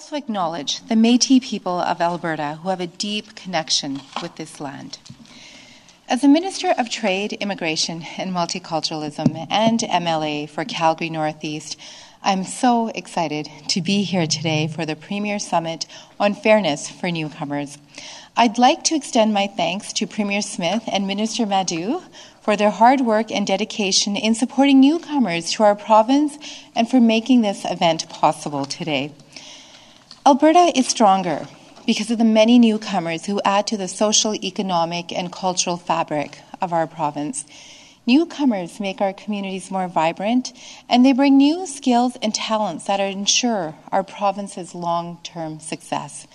also acknowledge the Metis people of Alberta who have a deep connection with this land. As the Minister of Trade, Immigration and Multiculturalism and MLA for Calgary Northeast, I'm so excited to be here today for the Premier Summit on Fairness for Newcomers. I'd like to extend my thanks to Premier Smith and Minister Madu for their hard work and dedication in supporting newcomers to our province and for making this event possible today. Alberta is stronger because of the many newcomers who add to the social, economic, and cultural fabric of our province. Newcomers make our communities more vibrant, and they bring new skills and talents that ensure our province's long term success.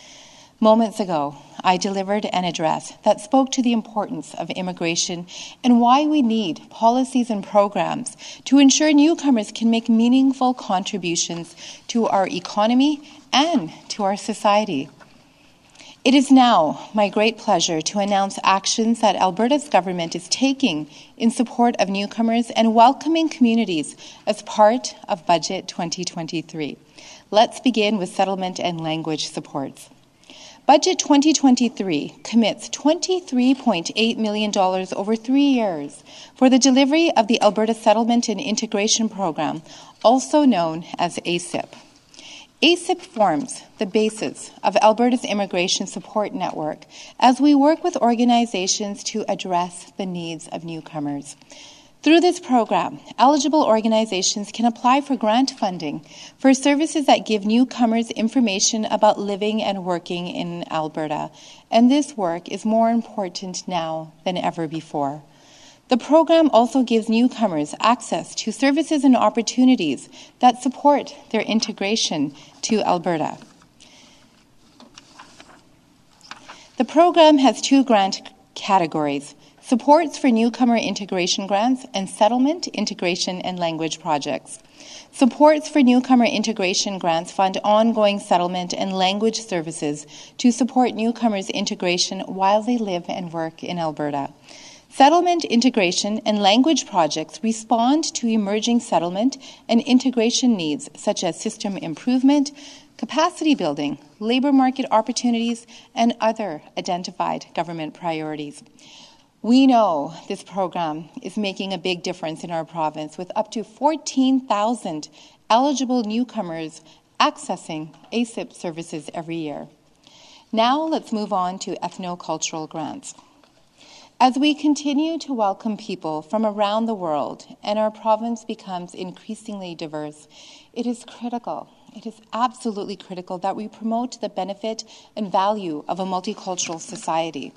Moments ago, I delivered an address that spoke to the importance of immigration and why we need policies and programs to ensure newcomers can make meaningful contributions to our economy and to our society. It is now my great pleasure to announce actions that Alberta's government is taking in support of newcomers and welcoming communities as part of Budget 2023. Let's begin with settlement and language supports. Budget 2023 commits $23.8 million over three years for the delivery of the Alberta Settlement and Integration Program, also known as ASIP. ASIP forms the basis of Alberta's immigration support network as we work with organizations to address the needs of newcomers. Through this program, eligible organizations can apply for grant funding for services that give newcomers information about living and working in Alberta, and this work is more important now than ever before. The program also gives newcomers access to services and opportunities that support their integration to Alberta. The program has two grant categories supports for newcomer integration grants and settlement, integration, and language projects. Supports for newcomer integration grants fund ongoing settlement and language services to support newcomers' integration while they live and work in Alberta. Settlement integration and language projects respond to emerging settlement and integration needs such as system improvement, capacity building, labour market opportunities, and other identified government priorities. We know this program is making a big difference in our province with up to 14,000 eligible newcomers accessing ASIP services every year. Now let's move on to ethnocultural grants. As we continue to welcome people from around the world and our province becomes increasingly diverse, it is critical, it is absolutely critical that we promote the benefit and value of a multicultural society.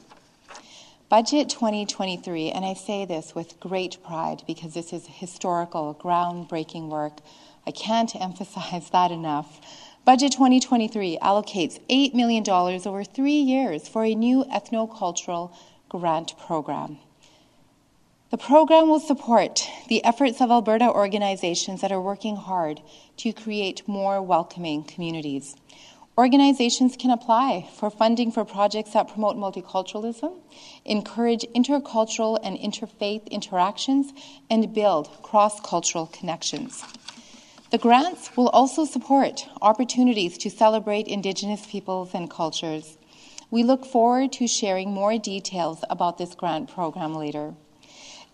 Budget 2023, and I say this with great pride because this is historical, groundbreaking work. I can't emphasize that enough. Budget 2023 allocates $8 million over three years for a new ethnocultural grant program. The program will support the efforts of Alberta organizations that are working hard to create more welcoming communities. Organizations can apply for funding for projects that promote multiculturalism, encourage intercultural and interfaith interactions, and build cross cultural connections. The grants will also support opportunities to celebrate Indigenous peoples and cultures, we look forward to sharing more details about this grant program later.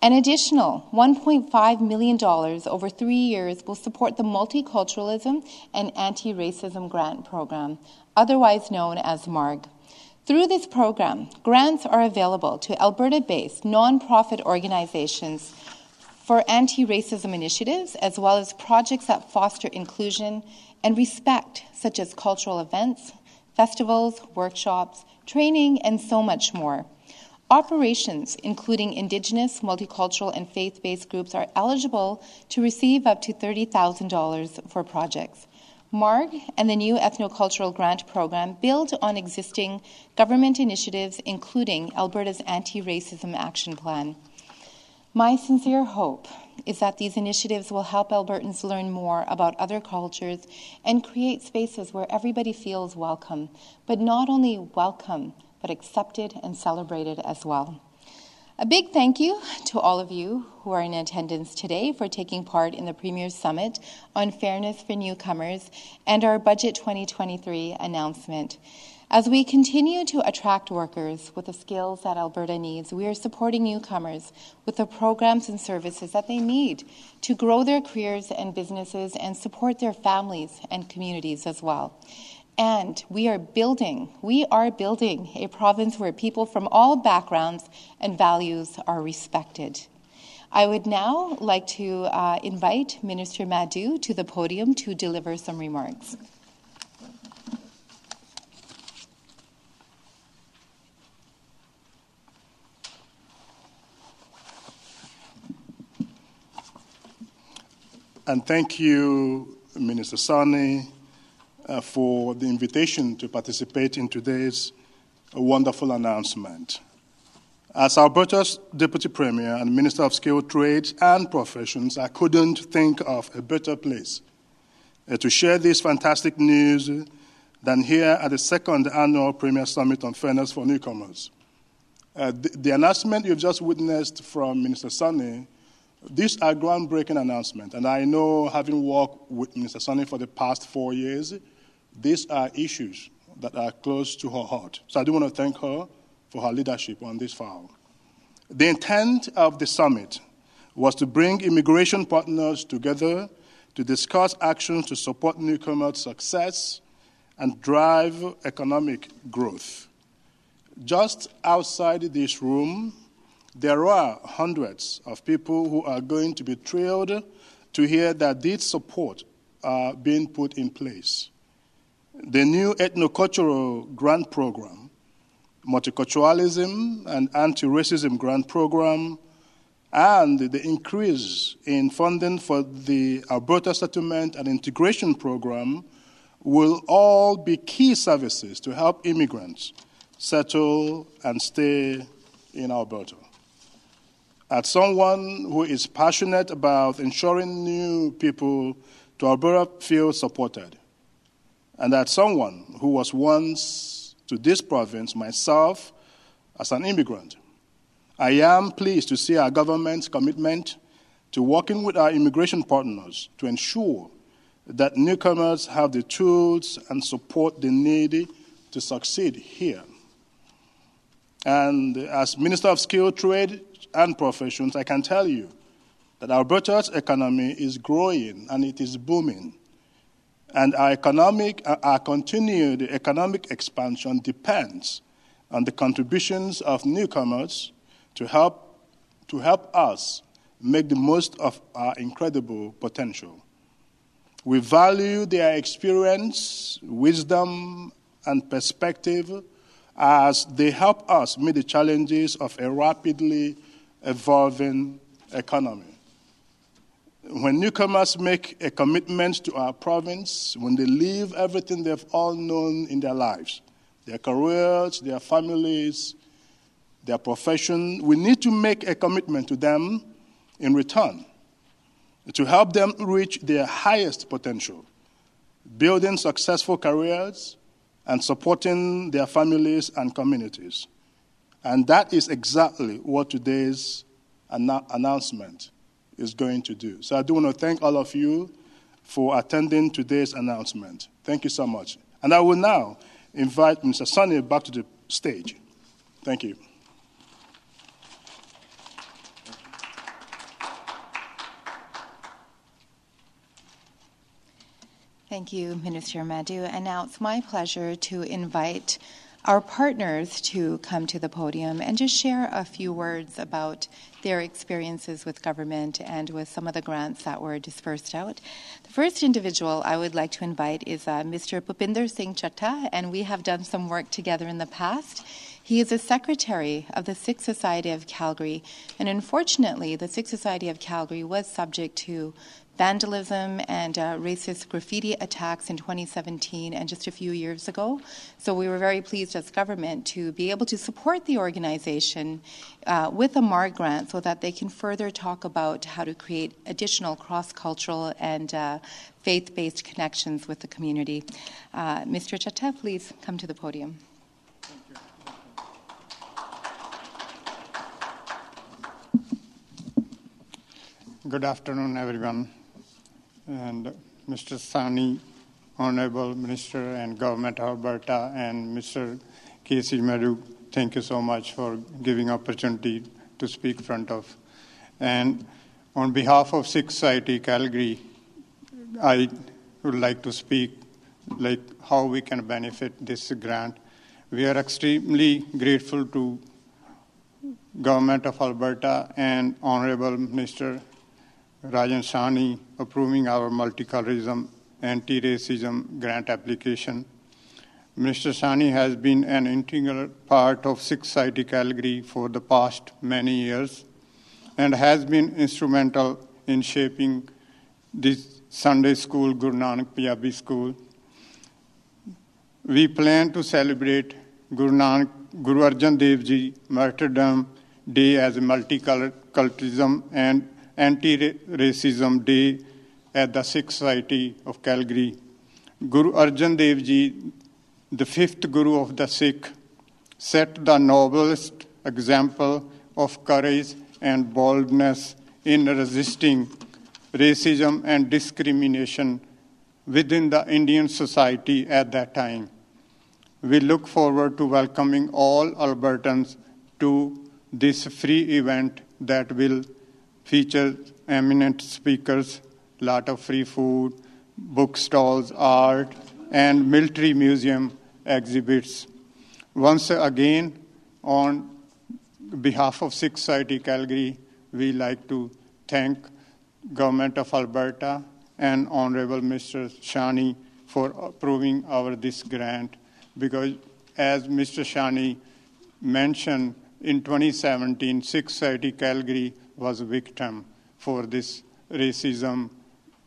An additional $1.5 million over three years will support the Multiculturalism and Anti Racism Grant Program, otherwise known as MARG. Through this program, grants are available to Alberta based nonprofit organizations for anti racism initiatives, as well as projects that foster inclusion and respect, such as cultural events, festivals, workshops, training, and so much more. Operations, including Indigenous, multicultural, and faith based groups, are eligible to receive up to $30,000 for projects. MARG and the new Ethnocultural Grant Program build on existing government initiatives, including Alberta's Anti Racism Action Plan. My sincere hope is that these initiatives will help Albertans learn more about other cultures and create spaces where everybody feels welcome, but not only welcome, but accepted and celebrated as well. A big thank you to all of you who are in attendance today for taking part in the Premier's Summit on Fairness for Newcomers and our Budget 2023 announcement. As we continue to attract workers with the skills that Alberta needs, we are supporting newcomers with the programs and services that they need to grow their careers and businesses and support their families and communities as well. And we are building, we are building a province where people from all backgrounds and values are respected. I would now like to uh, invite Minister Madu to the podium to deliver some remarks. And thank you, Minister Sawhney, uh, for the invitation to participate in today's wonderful announcement. As Alberta's Deputy Premier and Minister of Skilled Trades and Professions, I couldn't think of a better place uh, to share this fantastic news than here at the second annual Premier Summit on Fairness for Newcomers. Uh, the, the, announcement you've just witnessed from Minister Sawhney, these are groundbreaking announcements, and I know, having worked with Minister Sawhney for the past four years, these are issues that are close to her heart. So I do want to thank her for her leadership on this file. The intent of the summit was to bring immigration partners together to discuss actions to support newcomers' success and drive economic growth. Just outside this room, there are hundreds of people who are going to be thrilled to hear that this support are being put in place the new ethnocultural grant program, multiculturalism and anti racism grant program, and the increase in funding for the Alberta Settlement and Integration Program will all be key services to help immigrants settle and stay in Alberta. As someone who is passionate about ensuring new people to Alberta feel supported, and that someone who was once to this province, myself, as an immigrant, I am pleased to see our government's commitment to working with our immigration partners to ensure that newcomers have the tools and support they need to succeed here. And as Minister of Skilled Trade and Professions, I can tell you that Alberta's economy is growing and it is booming. And our economic, uh, our continued economic expansion depends on the contributions of newcomers to help, to help us make the most of our incredible potential. We value their experience, wisdom, and perspective as they help us meet the challenges of a rapidly evolving economy when newcomers make a commitment to our province, when they leave everything they've all known in their lives, their careers, their families, their profession, we need to make a commitment to them in return to help them reach their highest potential, building successful careers and supporting their families and communities. And that is exactly what today's announcement is going to do. So I do want to thank all of you for attending today's announcement. Thank you so much. And I will now invite Mr. Sawhney back to the stage. Thank you. Thank you, Minister Madu. And now it's my pleasure to invite our partners to come to the podium and just share a few words about their experiences with government and with some of the grants that were dispersed out. The first individual I would like to invite is uh, Mr. Pupinder Singh Chatta, and we have done some work together in the past. He is a secretary of the Sikh Society of Calgary, and unfortunately, the Sikh Society of Calgary was subject to vandalism and uh, racist graffiti attacks in 2017 and just a few years ago. So we were very pleased as government to be able to support the organization uh, with a MARG grant so that they can further talk about how to create additional cross cultural and uh, faith based connections with the community. Uh, Mr. Chatta, please come to the podium. Good afternoon, everyone. And Mr. Sawhney, Honorable Minister and Government of Alberta, and Mr. Kaycee Madu, thank you so much for giving opportunity to speak front of. And on behalf of Sikh Society Calgary, I would like to speak like how we can benefit this grant. We are extremely grateful to Government of Alberta and Honorable Minister Rajan Sawhney approving our multiculturalism anti-racism grant application. Minister Sawhney has been an integral part of Sikh Society Calgary for the past many years and has been instrumental in shaping this Sunday school, Guru Nanak School. We plan to celebrate Guru Nanak, Guru Arjan Dev Ji martyrdom Day as a multiculturalism and anti-racism day at the Sikh Society of Calgary. Guru Arjan Dev Ji, the fifth Guru of the Sikh, set the noblest example of courage and boldness in resisting racism and discrimination within the Indian society at that time. We look forward to welcoming all Albertans to this free event that will feature eminent speakers, lot of free food, book stalls, art, and military museum exhibits. Once again, on behalf of Sikh Society Calgary, we like to thank Government of Alberta and Honorable Mr. Sawhney for approving our this grant because as Mr. Sawhney mentioned, in 2017, Sikh Society Calgary was a victim for this racism,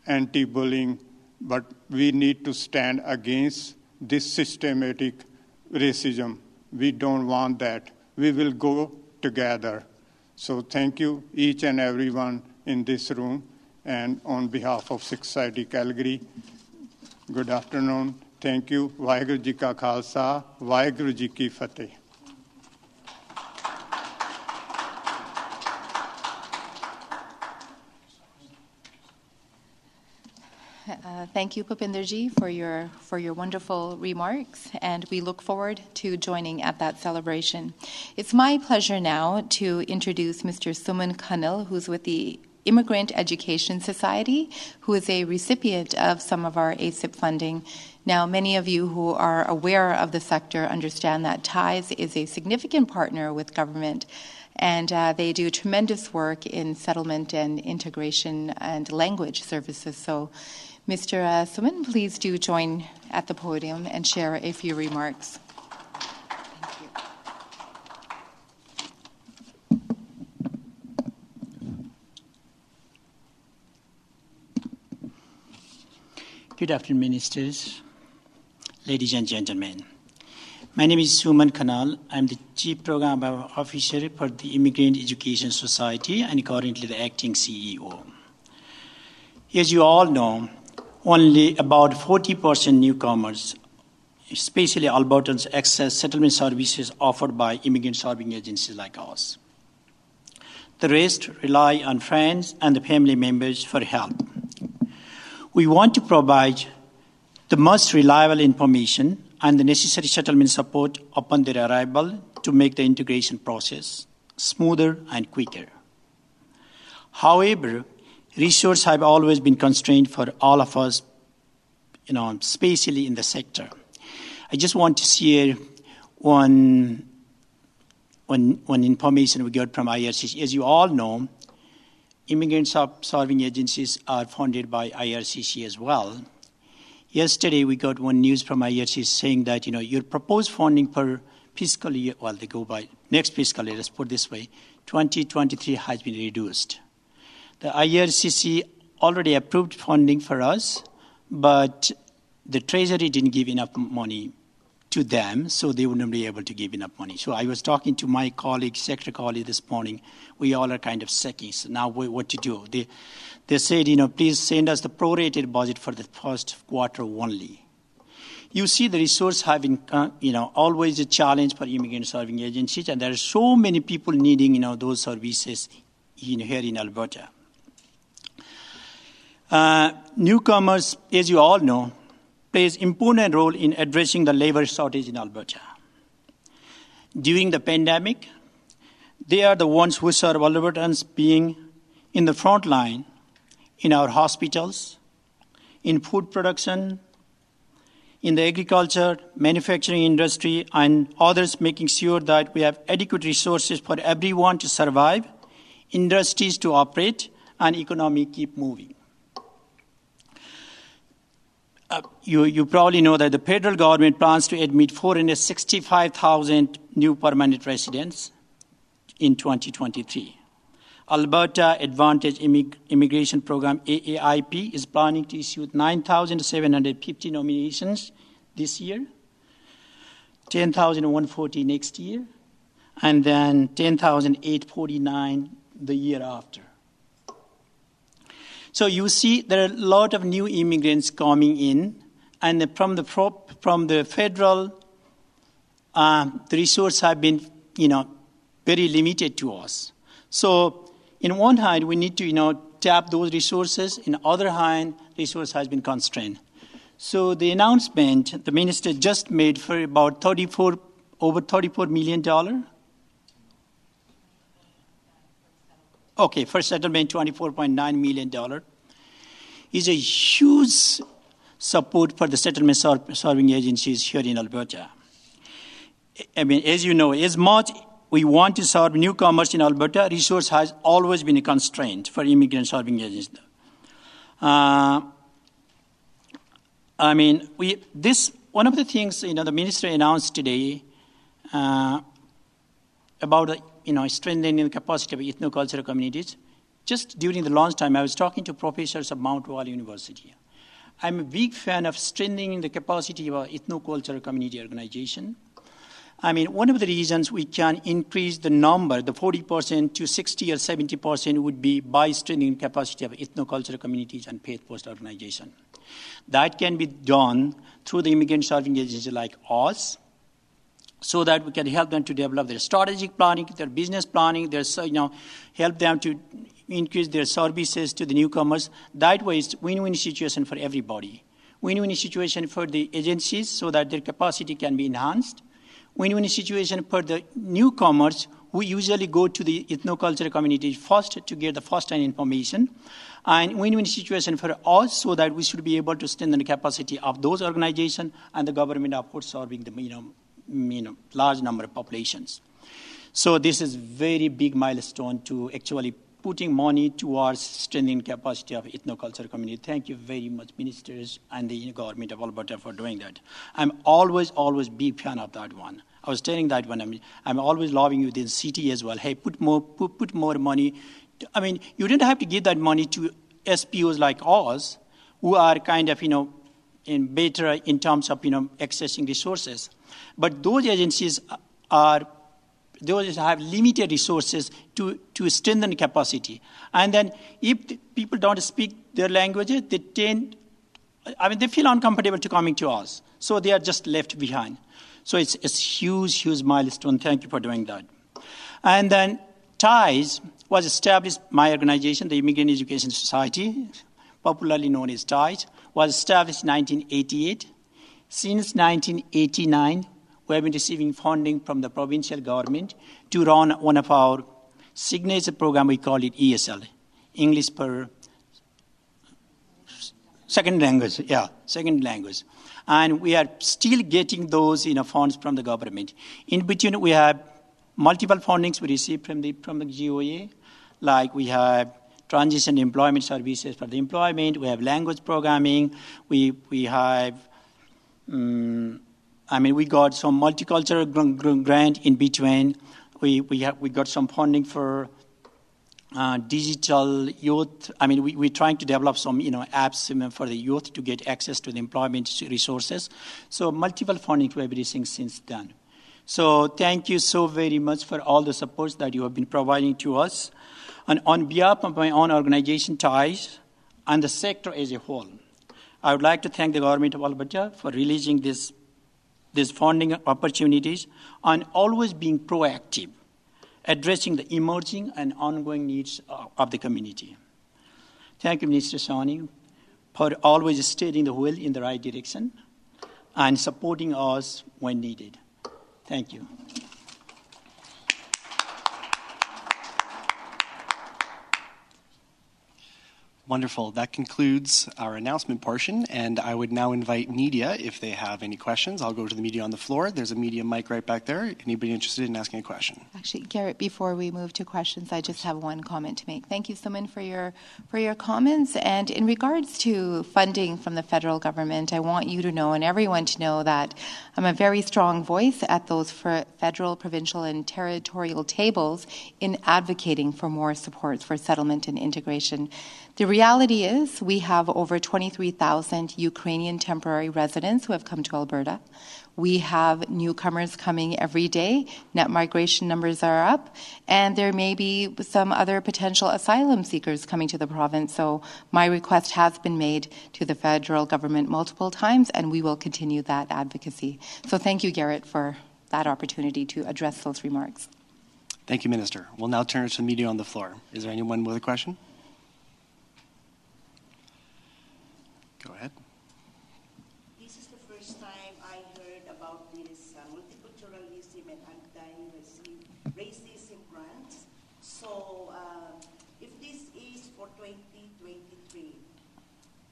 anti-bullying, but we need to stand against this systematic racism. We don't want that. We will go together. So thank you, each and everyone in this room, and on behalf of Sikh Society Calgary, good afternoon. Thank you. Vaheguru Ji Ki Fateh. Uh, thank you, Pupinderji, for your for your wonderful remarks, and we look forward to joining at that celebration. It's my pleasure now to introduce Mr. Suman Kanal, who's with the Immigrant Education Society, who is a recipient of some of our ASIP funding. Now, many of you who are aware of the sector understand that TIES is a significant partner with government and uh, they do tremendous work in settlement and integration and language services. So Mr. Uh, Suman, please do join at the podium and share a few remarks. Good afternoon, ministers, ladies and gentlemen. My name is Suman Kanal. I'm the Chief Program Officer for the Immigrant Education Society and currently the acting CEO. As you all know, only about 40% newcomers, especially Albertans, access settlement services offered by immigrant serving agencies like us. The rest rely on friends and the family members for help. We want to provide the most reliable information and the necessary settlement support upon their arrival to make the integration process smoother and quicker. However, resources have always been constrained for all of us, you know, especially in the sector. I just want to share one, one, one information we got from IRCC. As you all know, immigrant serving agencies are funded by IRCC as well. Yesterday, we got one news from IRCC saying that, you know, your proposed funding per fiscal year, well, they go by next fiscal year, let's put this way, 2023 has been reduced. The IRCC already approved funding for us, but the Treasury didn't give enough money to them, so they wouldn't be able to give enough money. So I was talking to my colleague, secretary colleague this morning. We all are kind of sucking. So now what to do? They, they said, you know, please send us the prorated budget for the first quarter only. You see, the resource having, uh, you know, always a challenge for immigrant serving agencies, and there are so many people needing, you know, those services in, here in Alberta. Uh, newcomers, as you all know, plays important role in addressing the labor shortage in Alberta. During the pandemic, they are the ones who serve Albertans being in the front line in our hospitals, in food production, in the agriculture, manufacturing industry, and others, making sure that we have adequate resources for everyone to survive, industries to operate, and economy keep moving. You, you probably know that the federal government plans to admit 465,000 new permanent residents in 2023. Alberta Advantage Immig- Immigration Program AAIP is planning to issue 9,750 nominations this year, 10,140 next year, and then 10,849 the year after. So you see, there are a lot of new immigrants coming in, and from the from the federal, um, the resources have been, you know, very limited to us. So, in one hand, we need to, you know, tap those resources. In other hand, resource has been constrained. So the announcement the minister just made for about 34, over 34 million dollar Okay, first settlement, $24.9 million, is a huge support for the settlement serving agencies here in Alberta. I mean, as you know, as much we want to serve newcomers in Alberta, resource has always been a constraint for immigrant serving agencies. Uh, I mean, we, this, one of the things, you know, the minister announced today uh, about the you know, strengthening the capacity of ethnocultural communities. Just during the launch time, I was talking to professors of Mount Royal University. I'm a big fan of strengthening the capacity of our ethnocultural community organization. I mean, one of the reasons we can increase the number, the 40% to 60 or 70% would be by strengthening capacity of ethnocultural communities and faith post organization. That can be done through the immigrant serving agencies like us, so that we can help them to develop their strategic planning, their business planning, their, you know, help them to increase their services to the newcomers. That way, it's win-win situation for everybody. Win-win situation for the agencies so that their capacity can be enhanced. Win-win situation for the newcomers who usually go to the ethnocultural community first to get the first-hand information. And win-win situation for us so that we should be able to strengthen the capacity of those organizations and the government of course, serving the you know, you know, large number of populations. So this is very big milestone to actually putting money towards strengthening capacity of ethnocultural community. Thank you very much, ministers and the government of Alberta for doing that. I'm always, always big fan of that one. I was telling that one. I'm, I'm always loving you city as well. Hey, put more, put, put more money. I mean, you didn't have to give that money to SPOs like us, who are kind of, you know, in better in terms of, you know, accessing resources. But those agencies are those have limited resources to, to strengthen capacity. And then if people don't speak their language, they tend, I mean, they feel uncomfortable to coming to us. So they are just left behind. So it's a huge, huge milestone. Thank you for doing that. And then TIES was established, my organization, the Immigrant Education Society, popularly known as TIES, was established in 1988. Since 1989, we have been receiving funding from the provincial government to run one of our signature program. We call it ESL, English per second language. Yeah, second language, and we are still getting those you know funds from the government. In between, we have multiple fundings we receive from the from the GOA, like we have transition employment services for the employment. We have language programming. We we have. Um, I mean, we got some multicultural grant in between. We, we, have, we got some funding for uh, digital youth. I mean, we, we're trying to develop some, you know, apps for the youth to get access to the employment resources. So multiple funding to everything since then. So thank you so very much for all the support that you have been providing to us. And on behalf of my own organization, TIES, and the sector as a whole, I would like to thank the government of Alberta for releasing this these funding opportunities and always being proactive, addressing the emerging and ongoing needs of the community. Thank you, Minister Sawhney. for always steering the wheel in the right direction and supporting us when needed. Thank you. Wonderful. That concludes our announcement portion, and I would now invite media if they have any questions. I'll go to the media on the floor. There's a media mic right back there. Anybody interested in asking a question? Actually, Garrett, before we move to questions, I just have one comment to make. Thank you, Suman, for your for your comments. And in regards to funding from the federal government, I want you to know and everyone to know that I'm a very strong voice at those federal, provincial, and territorial tables in advocating for more supports for settlement and integration. The reality is, we have over 23,000 Ukrainian temporary residents who have come to Alberta. We have newcomers coming every day. Net migration numbers are up, and there may be some other potential asylum seekers coming to the province. So, my request has been made to the federal government multiple times, and we will continue that advocacy. So, thank you, Garrett, for that opportunity to address those remarks. Thank you, Minister. We'll now turn to the media on the floor. Is there anyone with a question? Go ahead. This is the first time I heard about this uh, multiculturalism and anti-racism grants. So, uh, if this is for 2023,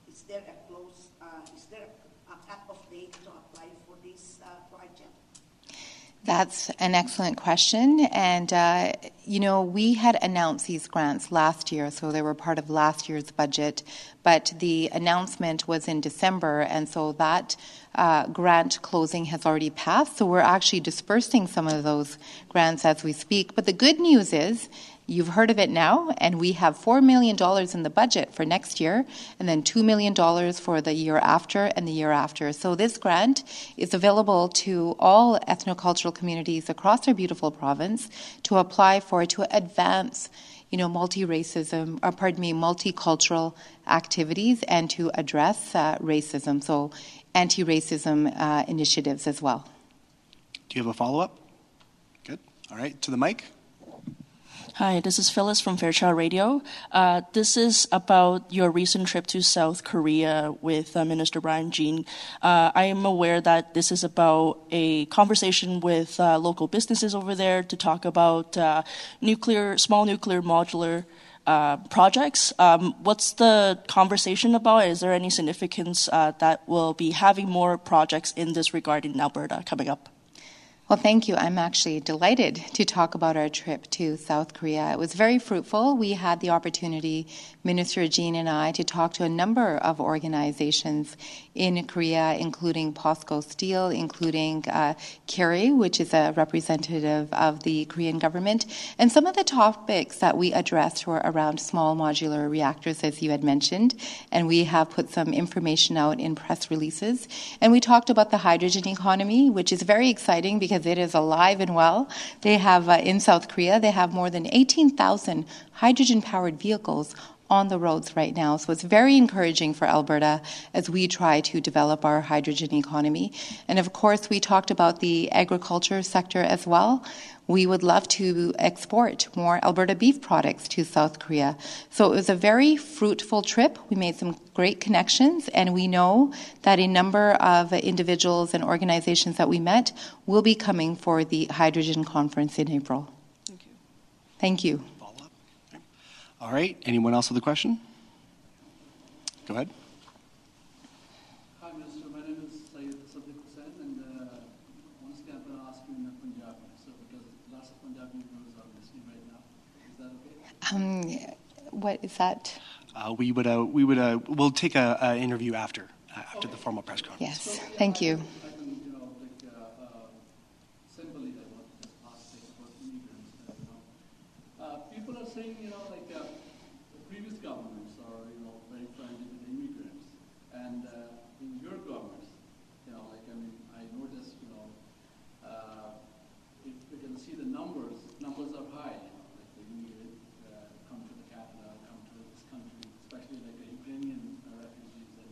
is there a close, uh, is there a cut-off date to apply for this uh, project? That's an excellent question. And, uh, you know, we had announced these grants last year, so they were part of last year's budget. But the announcement was in December, and so that uh, grant closing has already passed. So we're actually dispersing some of those grants as we speak. But the good news is, You've heard of it now, and we have $4 million in the budget for next year, and then $2 million for the year after and the year after. So, this grant is available to all ethnocultural communities across our beautiful province to apply for to advance you know, multi-racism, or pardon me, multicultural activities and to address uh, racism, so anti-racism uh, initiatives as well. Do you have a follow-up? Good. All right, to the mic. Hi, this is Phyllis from Fairchild Radio. Uh, this is about your recent trip to South Korea with uh, Minister Brian Jean. Uh, I am aware that this is about a conversation with uh, local businesses over there to talk about uh, nuclear, small nuclear modular uh, projects. Um, what's the conversation about? Is there any significance that we'll be having more projects in this regard in Alberta coming up? Well, thank you. I'm actually delighted to talk about our trip to South Korea. It was very fruitful. We had the opportunity, Minister Jean and I, to talk to a number of organizations in Korea, including POSCO Steel, including uh, KERI, which is a representative of the Korean government. And some of the topics that we addressed were around small modular reactors, as you had mentioned. And we have put some information out in press releases. And we talked about the hydrogen economy, which is very exciting because it is alive and well. They have, uh, in South Korea, they have more than 18,000 hydrogen powered vehicles on the roads right now. So it's very encouraging for Alberta as we try to develop our hydrogen economy. And of course, we talked about the agriculture sector as well. We would love to export more Alberta beef products to South Korea. So it was a very fruitful trip. We made some great connections, and we know that a number of individuals and organizations that we met will be coming for the hydrogen conference in April. Thank you. Thank you. All right. Anyone else with a question? Go ahead. Hi, Minister. My name is Syed Sadiq Hussain, and uh, honestly, I'm going to ask you in Punjabi, so because lots of Punjabi viewers are listening right now. Is that okay? Um, what is that? Uh, we would, uh, we would, uh, we'll take an interview after, uh, after okay. the formal press conference. Yes. So, yeah, Thank you. people are saying, you know, like uh, the previous governments are, you know, very friendly with immigrants. And uh, in your government, you know, like, I mean, I noticed, you know, uh, if we can see the numbers, numbers are high, you know, like the immigrants uh, come to the capital, come to this country, especially like the Ukrainian uh, refugees. And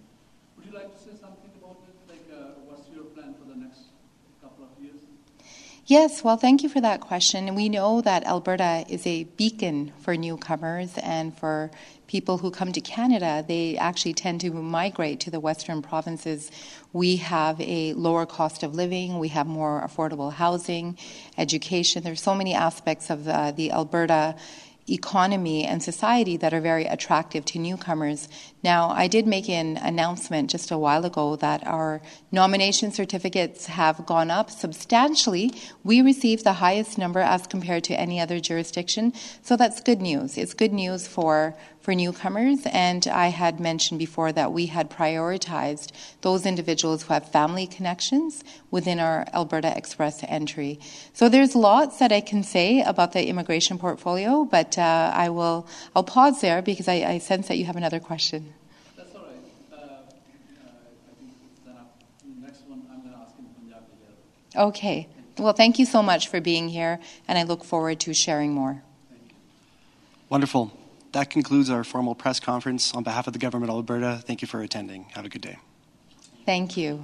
would you like to say something about it? Like, uh, what's your Yes, well, thank you for that question. We know that Alberta is a beacon for newcomers and for people who come to Canada. They actually tend to migrate to the Western provinces. We have a lower cost of living, we have more affordable housing, education. There's so many aspects of uh, the Alberta economy and society that are very attractive to newcomers. Now, I did make an announcement just a while ago that our nomination certificates have gone up substantially. We received the highest number as compared to any other jurisdiction, so that's good news. It's good news for for newcomers. And I had mentioned before that we had prioritized those individuals who have family connections within our Alberta Express entry. So there's lots that I can say about the immigration portfolio, but uh, I will I'll pause there because I, I, sense that you have another question. That's all right. Uh, uh, I think then the next one I'm going to ask in Punjabi here. Okay. Well, thank you so much for being here, and I look forward to sharing more. Wonderful. That concludes our formal press conference. On behalf of the Government of Alberta, thank you for attending. Have a good day. Thank you.